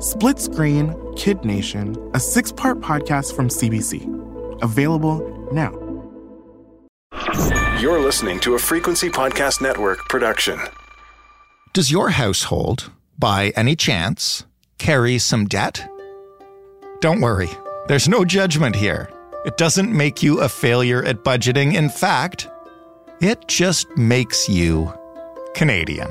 Split Screen Kid Nation, a six part podcast from CBC. Available now. You're listening to a Frequency Podcast Network production. Does your household, by any chance, carry some debt? Don't worry, there's no judgment here. It doesn't make you a failure at budgeting. In fact, it just makes you Canadian.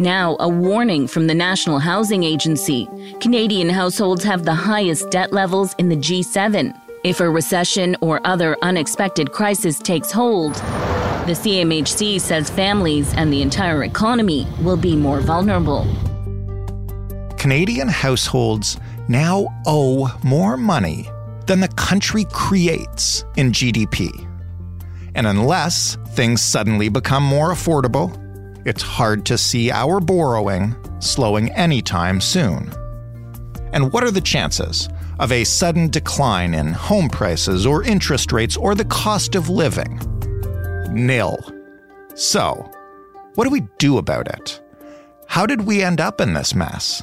Now, a warning from the National Housing Agency Canadian households have the highest debt levels in the G7. If a recession or other unexpected crisis takes hold, the CMHC says families and the entire economy will be more vulnerable. Canadian households now owe more money than the country creates in GDP. And unless things suddenly become more affordable, it's hard to see our borrowing slowing anytime soon. And what are the chances of a sudden decline in home prices or interest rates or the cost of living? Nil. So, what do we do about it? How did we end up in this mess?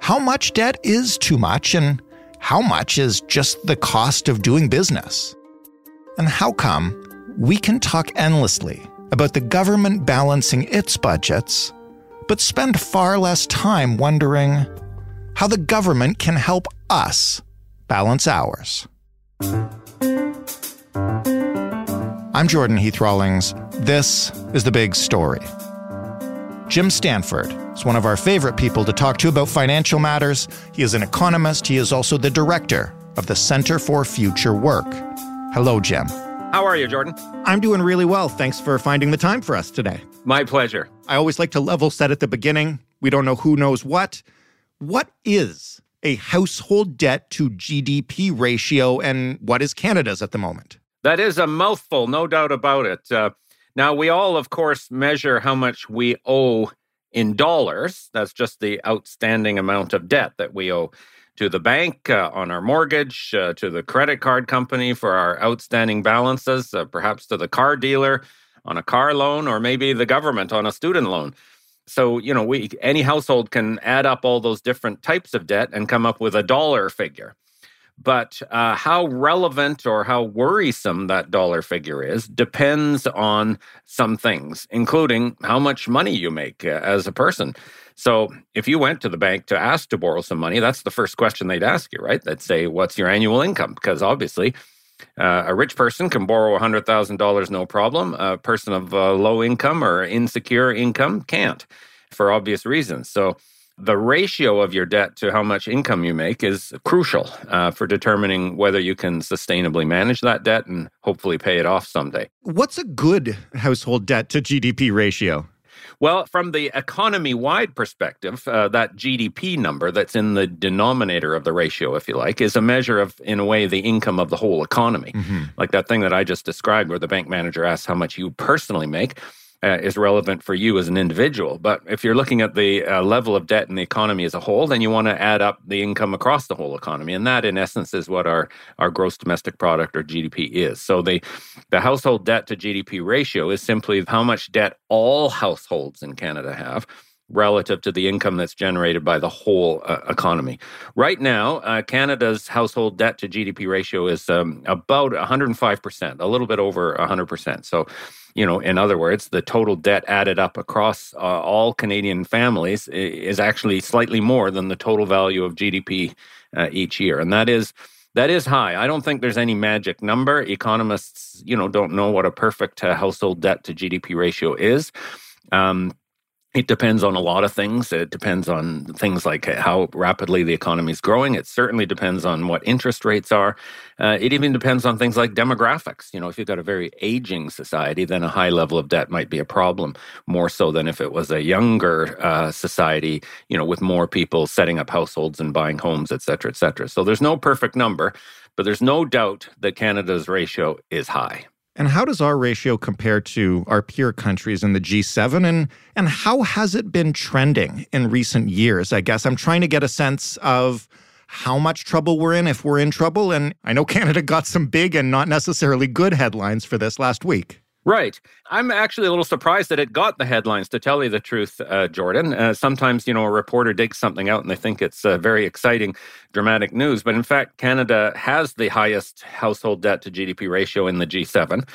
How much debt is too much, and how much is just the cost of doing business? And how come we can talk endlessly about the government balancing its budgets, but spend far less time wondering how the government can help us balance ours. I'm Jordan Heath Rawlings. This is The Big Story. Jim Stanford is one of our favorite people to talk to about financial matters. He is an economist. He is also the director of the Center for Future Work. Hello, Jim. How are you, Jordan? I'm doing really well. Thanks for finding the time for us today. My pleasure. I always like to level set at the beginning. We don't know who knows what. What is a household debt to GDP ratio, and what is Canada's at the moment? That is a mouthful, no doubt about it. Uh, now, we all, of course, measure how much we owe in dollars. That's just the outstanding amount of debt that we owe to the bank uh, on our mortgage, uh, to the credit card company for our outstanding balances, uh, perhaps to the car dealer on a car loan, or maybe the government on a student loan. So, you know, we any household can add up all those different types of debt and come up with a dollar figure. But uh, how relevant or how worrisome that dollar figure is depends on some things, including how much money you make uh, as a person. So if you went to the bank to ask to borrow some money, that's the first question they'd ask you, right? They'd say, What's your annual income? Because obviously, uh, a rich person can borrow $100,000 no problem. A person of uh, low income or insecure income can't for obvious reasons. So, the ratio of your debt to how much income you make is crucial uh, for determining whether you can sustainably manage that debt and hopefully pay it off someday. What's a good household debt to GDP ratio? Well, from the economy wide perspective, uh, that GDP number that's in the denominator of the ratio, if you like, is a measure of, in a way, the income of the whole economy. Mm-hmm. Like that thing that I just described, where the bank manager asks how much you personally make uh, is relevant for you as an individual. But if you're looking at the uh, level of debt in the economy as a whole, then you want to add up the income across the whole economy, and that, in essence, is what our our gross domestic product or GDP is. So the the household debt to GDP ratio is simply how much debt all households in Canada have relative to the income that's generated by the whole uh, economy. Right now, uh, Canada's household debt to GDP ratio is um, about 105%, a little bit over 100%. So you know, in other words, the total debt added up across uh, all Canadian families is actually slightly more than the total value of GDP uh, each year, and that is that is high. I don't think there's any magic number. Economists, you know, don't know what a perfect uh, household debt to GDP ratio is. Um, It depends on a lot of things. It depends on things like how rapidly the economy is growing. It certainly depends on what interest rates are. Uh, it even depends on things like demographics. You know, if you've got a very aging society, then a high level of debt might be a problem, more so than if it was a younger uh, society, you know, with more people setting up households and buying homes, et cetera, et cetera. So there's no perfect number, but there's no doubt that Canada's ratio is high. And how does our ratio compare to our peer countries in the G7? And, and how has it been trending in recent years? I guess I'm trying to get a sense of how much trouble we're in, if we're in trouble. And I know Canada got some big and not necessarily good headlines for this last week. Right. I'm actually a little surprised that it got the headlines, to tell you the truth, uh, Jordan. Uh, sometimes, you know, a reporter digs something out and they think it's uh, very exciting, dramatic news. But in fact, Canada has the highest household debt to GDP ratio in the G7.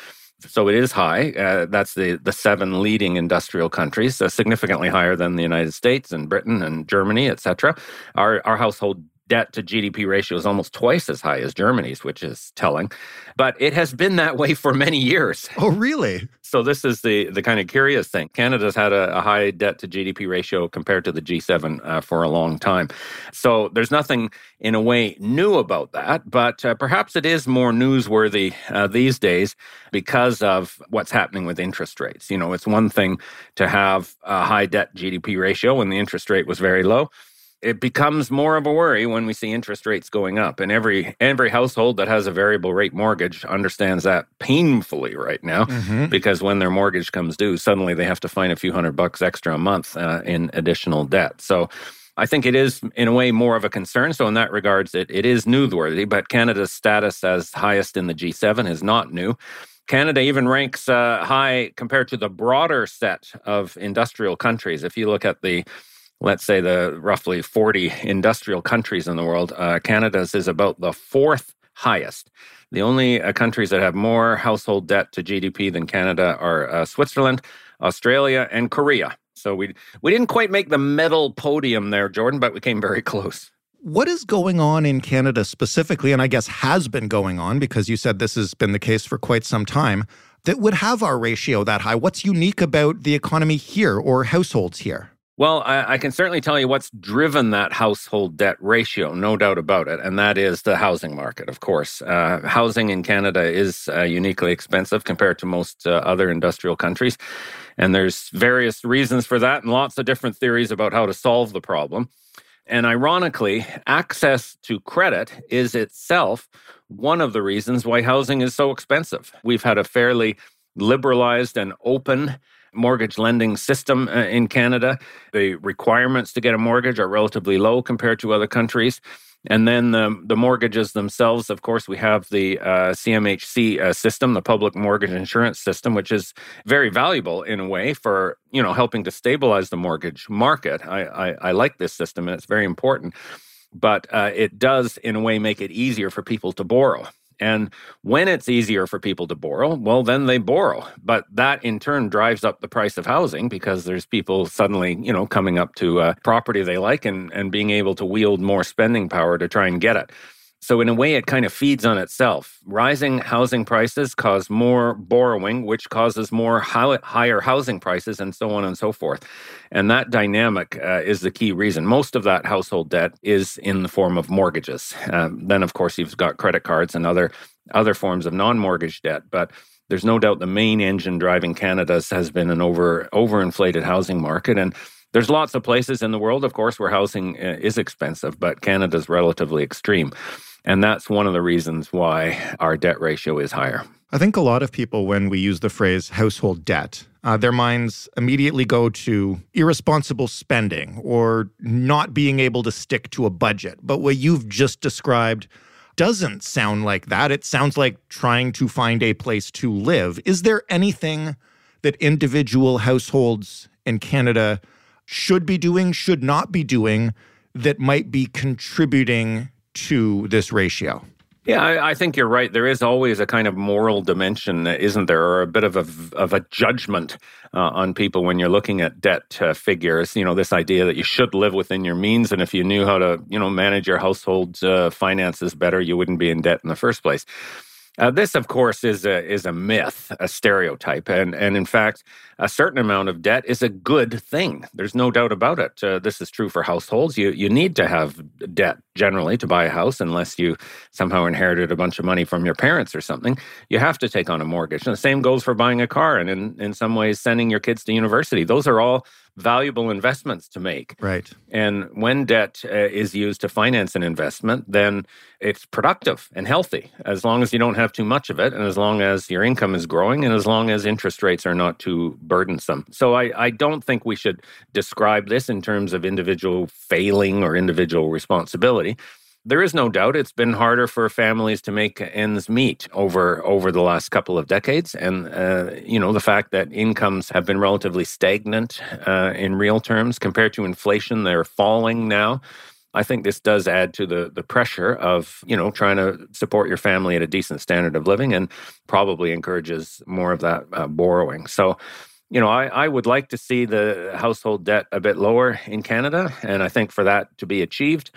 So it is high. Uh, that's the, the seven leading industrial countries, uh, significantly higher than the United States and Britain and Germany, et cetera. Our, our household debt to GDP ratio is almost twice as high as Germany's, which is telling. But it has been that way for many years. Oh, really? So this is the the kind of curious thing. Canada's had a, a high debt to GDP ratio compared to the G7 uh, for a long time. So there's nothing in a way new about that, but uh, perhaps it is more newsworthy uh, these days because of what's happening with interest rates. You know, it's one thing to have a high debt GDP ratio when the interest rate was very low it becomes more of a worry when we see interest rates going up and every every household that has a variable rate mortgage understands that painfully right now mm-hmm. because when their mortgage comes due suddenly they have to find a few hundred bucks extra a month uh, in additional debt so I think it is, in a way, more of a concern. So, in that regards, it, it is newsworthy. But Canada's status as highest in the G7 is not new. Canada even ranks uh, high compared to the broader set of industrial countries. If you look at the let's say the roughly 40 industrial countries in the world, uh, Canada's is about the fourth highest. The only uh, countries that have more household debt to GDP than Canada are uh, Switzerland, Australia, and Korea. So we we didn't quite make the medal podium there, Jordan, but we came very close. What is going on in Canada specifically, and I guess has been going on because you said this has been the case for quite some time, that would have our ratio that high? What's unique about the economy here or households here? Well, I, I, can certainly tell you what's driven that household debt ratio, no doubt about it, and that is the housing market, of course. Uh, housing in Canada is uh, uniquely expensive compared to most uh, other industrial countries. And there's various reasons for that and lots of different theories about how to solve the problem. And ironically, access to credit is itself one of the reasons why housing is so expensive. We've had a fairly liberalized and open mortgage lending system uh, in Canada. The requirements to get a mortgage are relatively low compared to other countries. And then the, the mortgages themselves, of course, we have the uh, CMHC uh, system, the public mortgage insurance system, which is very valuable in a way for you know helping to stabilize the mortgage market. I, I, I like this system, and it's very important. But uh, it does, in a way, make it easier for people to borrow. And when it's easier for people to borrow, well, then they borrow. But that in turn drives up the price of housing because there's people suddenly, you know, coming up to a property they like and, and being able to wield more spending power to try and get it. So, in a way, it kind of feeds on itself. Rising housing prices cause more borrowing, which causes more higher housing prices, and so on and so forth. And that dynamic uh, is the key reason. Most of that household debt is in the form of mortgages. Um, then, of course, you've got credit cards and other other forms of non-mortgage debt, but there's no doubt the main engine driving Canada's has been an over overinflated housing market and there's lots of places in the world, of course, where housing uh, is expensive, but Canada's relatively extreme. And that's one of the reasons why our debt ratio is higher. I think a lot of people, when we use the phrase household debt, uh, their minds immediately go to irresponsible spending or not being able to stick to a budget. But what you've just described doesn't sound like that. It sounds like trying to find a place to live. Is there anything that individual households in Canada should be doing, should not be doing, that might be contributing to this ratio? Yeah, I, I, think you're right. There is always a kind of moral dimension, isn't there, or a bit of a of a judgment uh, on people when you're looking at debt uh, figures. You know, this idea that you should live within your means, and if you knew how to, you know, manage your household uh, finances better, you wouldn't be in debt in the first place. Uh, this, of course, is a is a myth, a stereotype, and and in fact, a certain amount of debt is a good thing. There's no doubt about it. Uh, this is true for households. You you need to have debt generally to buy a house, unless you somehow inherited a bunch of money from your parents or something. You have to take on a mortgage. And the same goes for buying a car, and in in some ways, sending your kids to university. Those are all valuable investments to make. Right. And when debt uh, is used to finance an investment, then it's productive and healthy as long as you don't have too much of it and as long as your income is growing and as long as interest rates are not too burdensome. So I, I don't think we should describe this in terms of individual failing or individual responsibility there is no doubt it's been harder for families to make ends meet over over the last couple of decades and uh, you know the fact that incomes have been relatively stagnant uh, in real terms compared to inflation they're falling now I think this does add to the the pressure of you know trying to support your family at a decent standard of living and probably encourages more of that uh, borrowing so you know, I, I would like to see the household debt a bit lower in Canada. And I think for that to be achieved,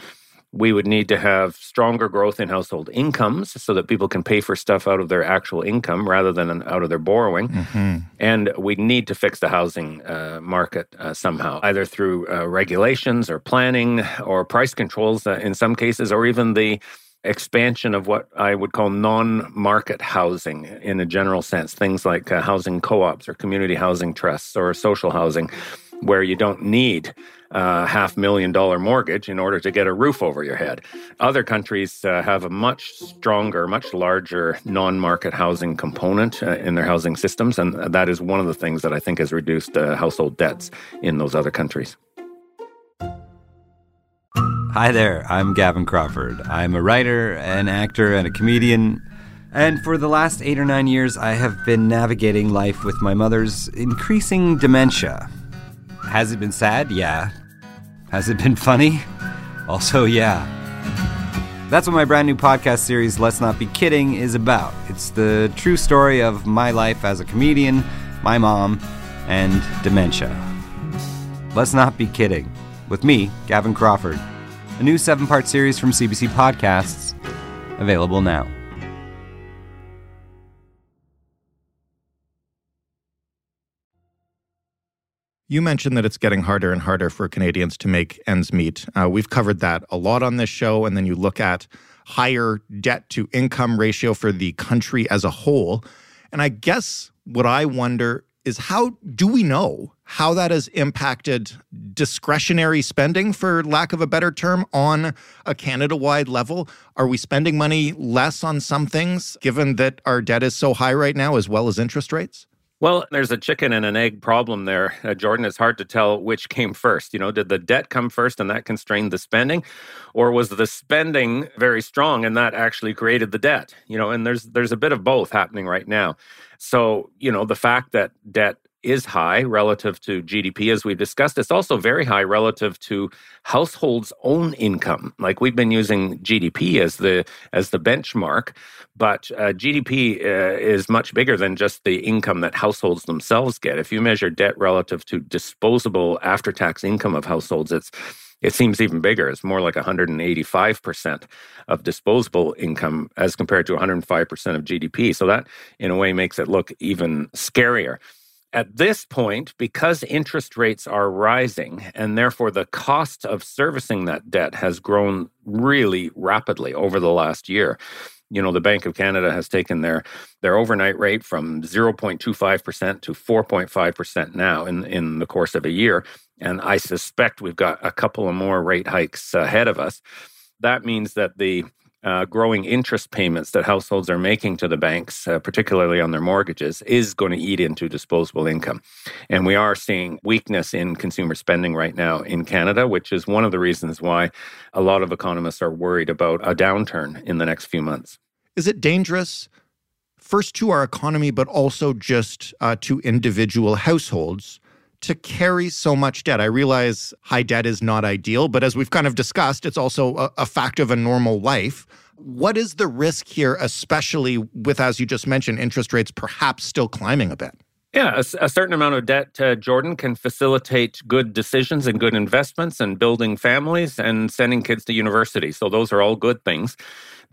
we would need to have stronger growth in household incomes so that people can pay for stuff out of their actual income rather than out of their borrowing. Mm-hmm. And we need to fix the housing uh, market uh, somehow, either through uh, regulations or planning or price controls uh, in some cases, or even the expansion of what I would call non market housing in a general sense, things like uh, housing co ops or community housing trusts or social housing where you don't need a half million dollar mortgage in order to get a roof over your head. Other countries uh, have a much stronger, much larger non market housing component uh, in their housing systems. And that is one of the things that I think has reduced uh, household debts in those other countries. Hi there, I'm Gavin Crawford. I'm a writer, an actor, and a comedian. And for the last eight or nine years, I have been navigating life with my mother's increasing dementia. Has it been sad? Yeah. Has it been funny? Also, yeah. That's what my brand new podcast series, Let's Not Be Kidding, is about. It's the true story of my life as a comedian, my mom, and dementia. Let's Not Be Kidding, with me, Gavin Crawford. A new seven part series from CBC Podcasts, available now. You mentioned that it's getting harder and harder for Canadians to make ends meet. Uh, we've covered that a lot on this show. And then you look at higher debt to income ratio for the country as a whole. And I guess what I wonder is how do we know how that has impacted discretionary spending, for lack of a better term, on a Canada wide level? Are we spending money less on some things given that our debt is so high right now, as well as interest rates? Well, there's a chicken and an egg problem there, uh, Jordan. It's hard to tell which came first. You know, did the debt come first and that constrained the spending, or was the spending very strong and that actually created the debt? You know, and there's there's a bit of both happening right now. So, you know, the fact that debt is high relative to GDP, as we've discussed. It's also very high relative to households' own income. Like we've been using GDP as the as the benchmark, but uh, GDP uh, is much bigger than just the income that households themselves get. If you measure debt relative to disposable after-tax income of households, it's it seems even bigger. It's more like 185% of disposable income as compared to 105% of GDP. So that, in a way, makes it look even scarier. At this point, because interest rates are rising and therefore the cost of servicing that debt has grown really rapidly over the last year, you know the bank of canada has taken their their overnight rate from 0.25% to 4.5% now in in the course of a year and i suspect we've got a couple of more rate hikes ahead of us. That means that the uh, growing interest payments that households are making to the banks, uh, particularly on their mortgages, is going to eat into disposable income. And we are seeing weakness in consumer spending right now in Canada, which is one of the reasons why a lot of economists are worried about a downturn in the next few months. Is it dangerous? First to our economy, but also just uh, to individual households to carry so much debt? I realize high debt is not ideal, but as we've kind of discussed, it's also a, a fact of a normal life. What is the risk here, especially with, as you just mentioned, interest rates perhaps still climbing a bit? Yeah, a, a, certain amount of debt, uh, Jordan, can facilitate good decisions and good investments and building families and sending kids to university. So those are all good things.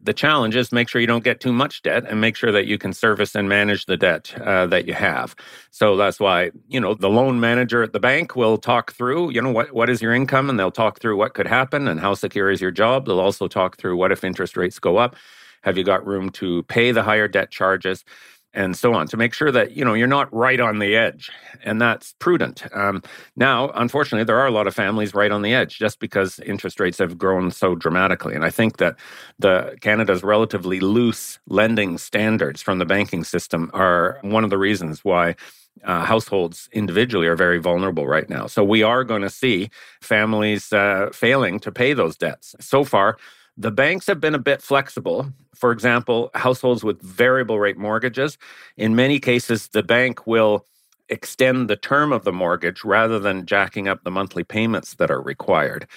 The challenge is make sure you don't get too much debt and make sure that you can service and manage the debt uh, that you have. So that's why, you know, the loan manager at the bank will talk through, you know, what, what is your income and they'll talk through what could happen and how secure is your job. They'll also talk through what if interest rates go up. Have you got room to pay the higher debt charges? And so on to make sure that you know you're not right on the edge and that's prudent. Um, now unfortunately there are a lot of families right on the edge just because interest rates have grown so dramatically and i think that the canada's relatively loose lending standards from the banking system are one of the reasons why uh, households individually are very vulnerable right now. So we are going to see families uh, failing to pay those debts. So far the banks have been a bit flexible. For example, households with variable rate mortgages, in many cases, the bank will extend the term of the mortgage rather than jacking up the monthly payments that are required.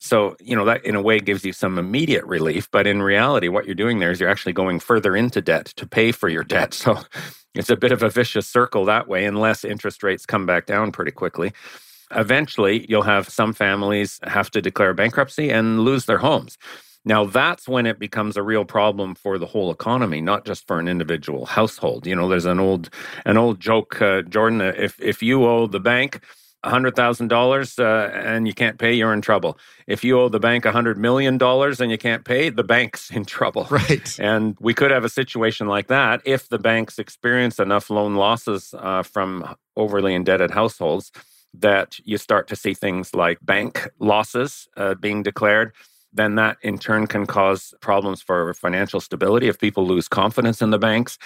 So, you know, that in a way gives you some immediate relief. But in reality, what you're doing there is you're actually going further into debt to pay for your debt. So it's a bit of a vicious circle that way, unless interest rates come back down pretty quickly. Eventually, you'll have some families have to declare bankruptcy and lose their homes. Now that's when it becomes a real problem for the whole economy, not just for an individual household. You know, there's an old an old joke, uh, Jordan. If if you owe the bank hundred thousand uh, dollars and you can't pay, you're in trouble. If you owe the bank a hundred million dollars and you can't pay, the bank's in trouble. Right. And we could have a situation like that if the banks experience enough loan losses uh, from overly indebted households that you start to see things like bank losses uh, being declared then that in turn can cause problems for financial stability if people lose confidence in the banks.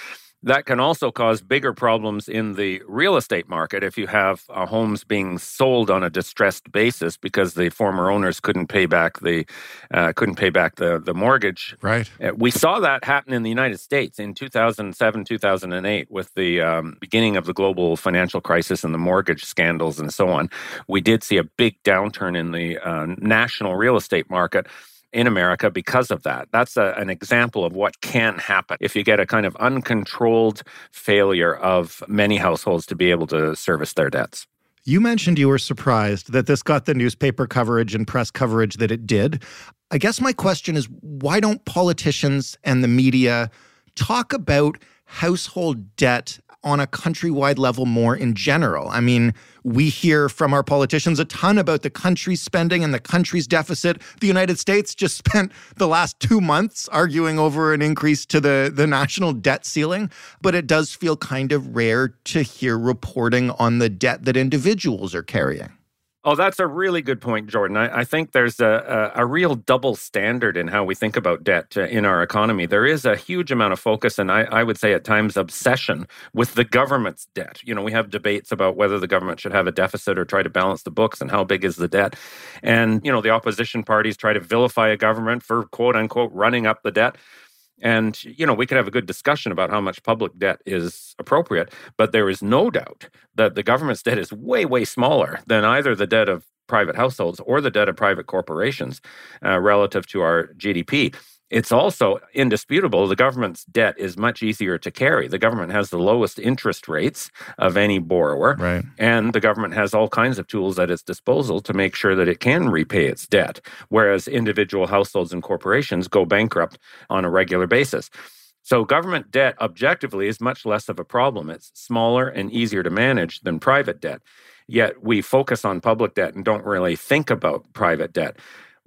That can also cause bigger problems in the real estate market if you have uh, homes being sold on a distressed basis because the former owners couldn't pay back the uh, couldn't pay back the the mortgage. Right. Uh, we saw that happen in the United States in 2007, 2008, with the um, beginning of the global financial crisis and the mortgage scandals and so on. We did see a big downturn in the uh, national real estate market in America because of that. That's a, an example of what can happen if you get a kind of uncontrolled failure of many households to be able to service their debts. You mentioned you were surprised that this got the newspaper coverage and press coverage that it did. I guess my question is why don't politicians and the media talk about household debt on a countrywide level more in general. I mean, we hear from our politicians a ton about the country's spending and the country's deficit. The United States just spent the last two months arguing over an increase to the, the national debt ceiling, but it does feel kind of rare to hear reporting on the debt that individuals are carrying. Oh, that's a really good point, Jordan. I, I think there's a, a, a, real double standard in how we think about debt uh, in our economy. There is a huge amount of focus, and I, I, would say at times obsession with the government's debt. You know, we have debates about whether the government should have a deficit or try to balance the books and how big is the debt. And, you know, the opposition parties try to vilify a government for quote unquote running up the debt. And, you know, we could have a good discussion about how much public debt is appropriate, but there is no doubt that the government's debt is way, way smaller than either the debt of private households or the debt of private corporations uh, relative to our GDP. It's also indisputable the government's debt is much easier to carry. The government has the lowest interest rates of any borrower. Right. And the government has all kinds of tools at its disposal to make sure that it can repay its debt, whereas individual households and corporations go bankrupt on a regular basis. So, government debt objectively is much less of a problem. It's smaller and easier to manage than private debt. Yet, we focus on public debt and don't really think about private debt.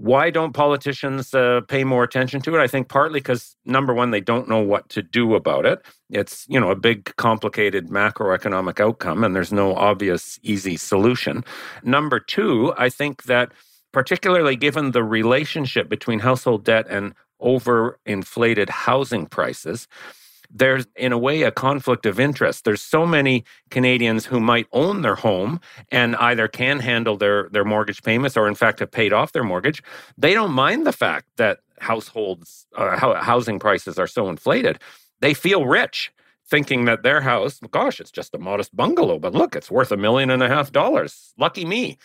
Why don't politicians uh, pay more attention to it? I think partly because number one, they don't know what to do about it. It's you know a big, complicated macroeconomic outcome, and there's no obvious, easy solution. Number two, I think that particularly given the relationship between household debt and overinflated housing prices, there's in a way a conflict of interest. There's so many Canadians who might own their home and either can handle their their mortgage payments or in fact have paid off their mortgage. They don't mind the fact that households uh, housing prices are so inflated. They feel rich thinking that their house, gosh, it's just a modest bungalow, but look, it's worth a million and a half dollars. Lucky me.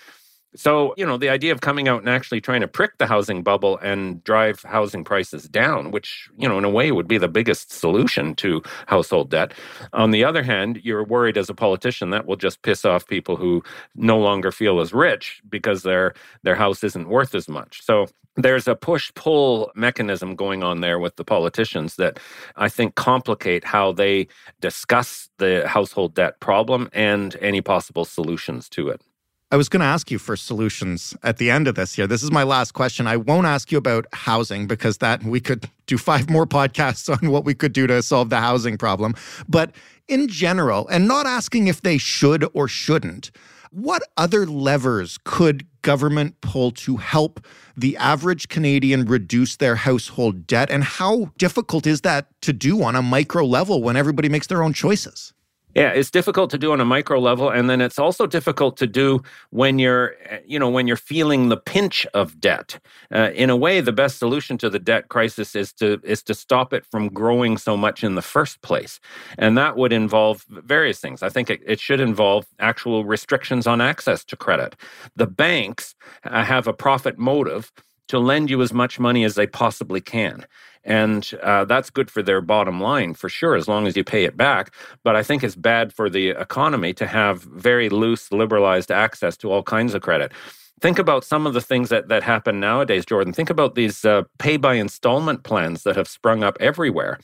So, you know, the idea of coming out and actually trying to prick the housing bubble and drive housing prices down, which, you know, in a way would be the biggest solution to household debt. On the other hand, you're worried as a politician that will just piss off people who no longer feel as rich because their their house isn't worth as much. So, there's a push pull mechanism going on there with the politicians that I think complicate how they discuss the household debt problem and any possible solutions to it. I was going to ask you for solutions at the end of this here. This is my last question. I won't ask you about housing because that we could do five more podcasts on what we could do to solve the housing problem. But in general, and not asking if they should or shouldn't, what other levers could government pull to help the average Canadian reduce their household debt? And how difficult is that to do on a micro level when everybody makes their own choices? Yeah, it's difficult to do on a micro level, and then it's also difficult to do when you're, you know, when you're feeling the pinch of debt. Uh, in a way, the best solution to the debt crisis is to is to stop it from growing so much in the first place, and that would involve various things. I think it, it should involve actual restrictions on access to credit. The banks uh, have a profit motive to lend you as much money as they possibly can. And uh, that's good for their bottom line for sure, as long as you pay it back. But I think it's bad for the economy to have very loose, liberalized access to all kinds of credit. Think about some of the things that, that happen nowadays, Jordan. Think about these uh, pay by installment plans that have sprung up everywhere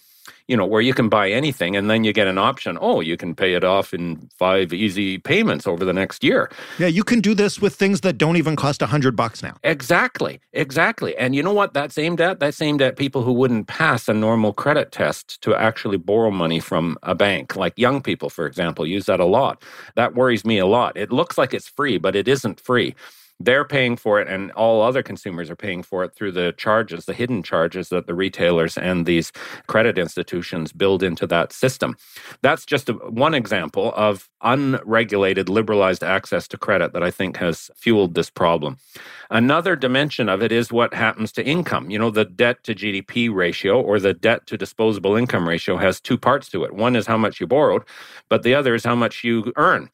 you know, where you can buy anything and then you get an option. Oh, you can pay it off in five easy payments over the next year. Yeah, you can do this with things that don't even cost a hundred bucks now. Exactly, exactly. And you know what that's aimed at? That's aimed at people who wouldn't pass a normal credit test to actually borrow money from a bank. Like young people, for example, use that a lot. That worries me a lot. It looks like it's free, but it isn't free they're paying for it and all other consumers are paying for it through the charges the hidden charges that the retailers and these credit institutions build into that system. That's just a, one example of unregulated liberalized access to credit that i think has fueled this problem. Another dimension of it is what happens to income. You know the debt to gdp ratio or the debt to disposable income ratio has two parts to it. One is how much you borrowed but the other is how much you earn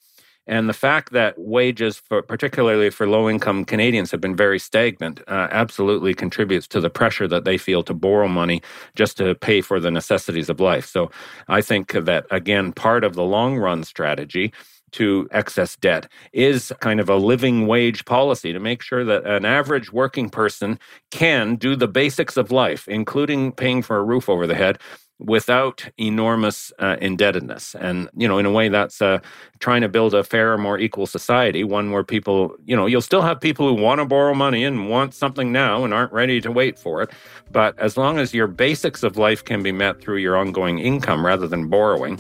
and the fact that wages, for, particularly for low income Canadians, have been very stagnant uh, absolutely contributes to the pressure that they feel to borrow money just to pay for the necessities of life. So I think that, again, part of the long run strategy to excess debt is kind of a living wage policy to make sure that an average working person can do the basics of life, including paying for a roof over the head, without enormous uh, indebtedness. And, you know, in a way, that's uh, trying to build a fairer, more equal society, one where people, you know, you'll still have people who want to borrow money and want something now and aren't ready to wait for it. But as long as your basics of life can be met through your ongoing income rather than borrowing,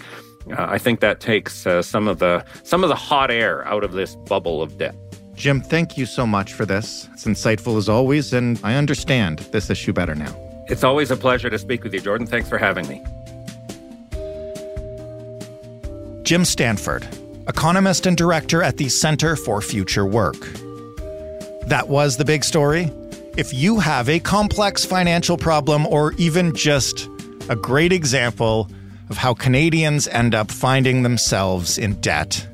uh, I think that takes uh, some of the some of the hot air out of this bubble of debt. Jim, thank you so much for this. It's insightful as always, and I understand this issue better now. It's always a pleasure to speak with you, Jordan. Thanks for having me. Jim Stanford, economist and director at the Center for Future Work. That was the big story. If you have a complex financial problem or even just a great example of how Canadians end up finding themselves in debt,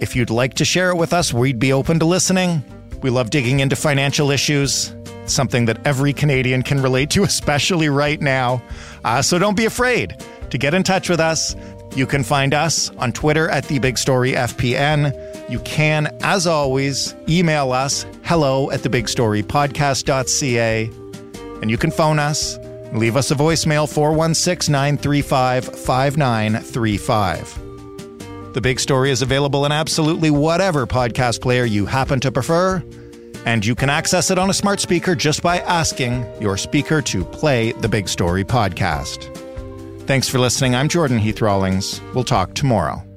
if you'd like to share it with us, we'd be open to listening. We love digging into financial issues something that every Canadian can relate to, especially right now. Uh, so don't be afraid to get in touch with us. You can find us on Twitter at The Big Story FPN. You can, as always, email us hello at thebigstorypodcast.ca. And you can phone us, leave us a voicemail 416 935 5935. The Big Story is available in absolutely whatever podcast player you happen to prefer. And you can access it on a smart speaker just by asking your speaker to play the Big Story podcast. Thanks for listening. I'm Jordan Heath Rawlings. We'll talk tomorrow.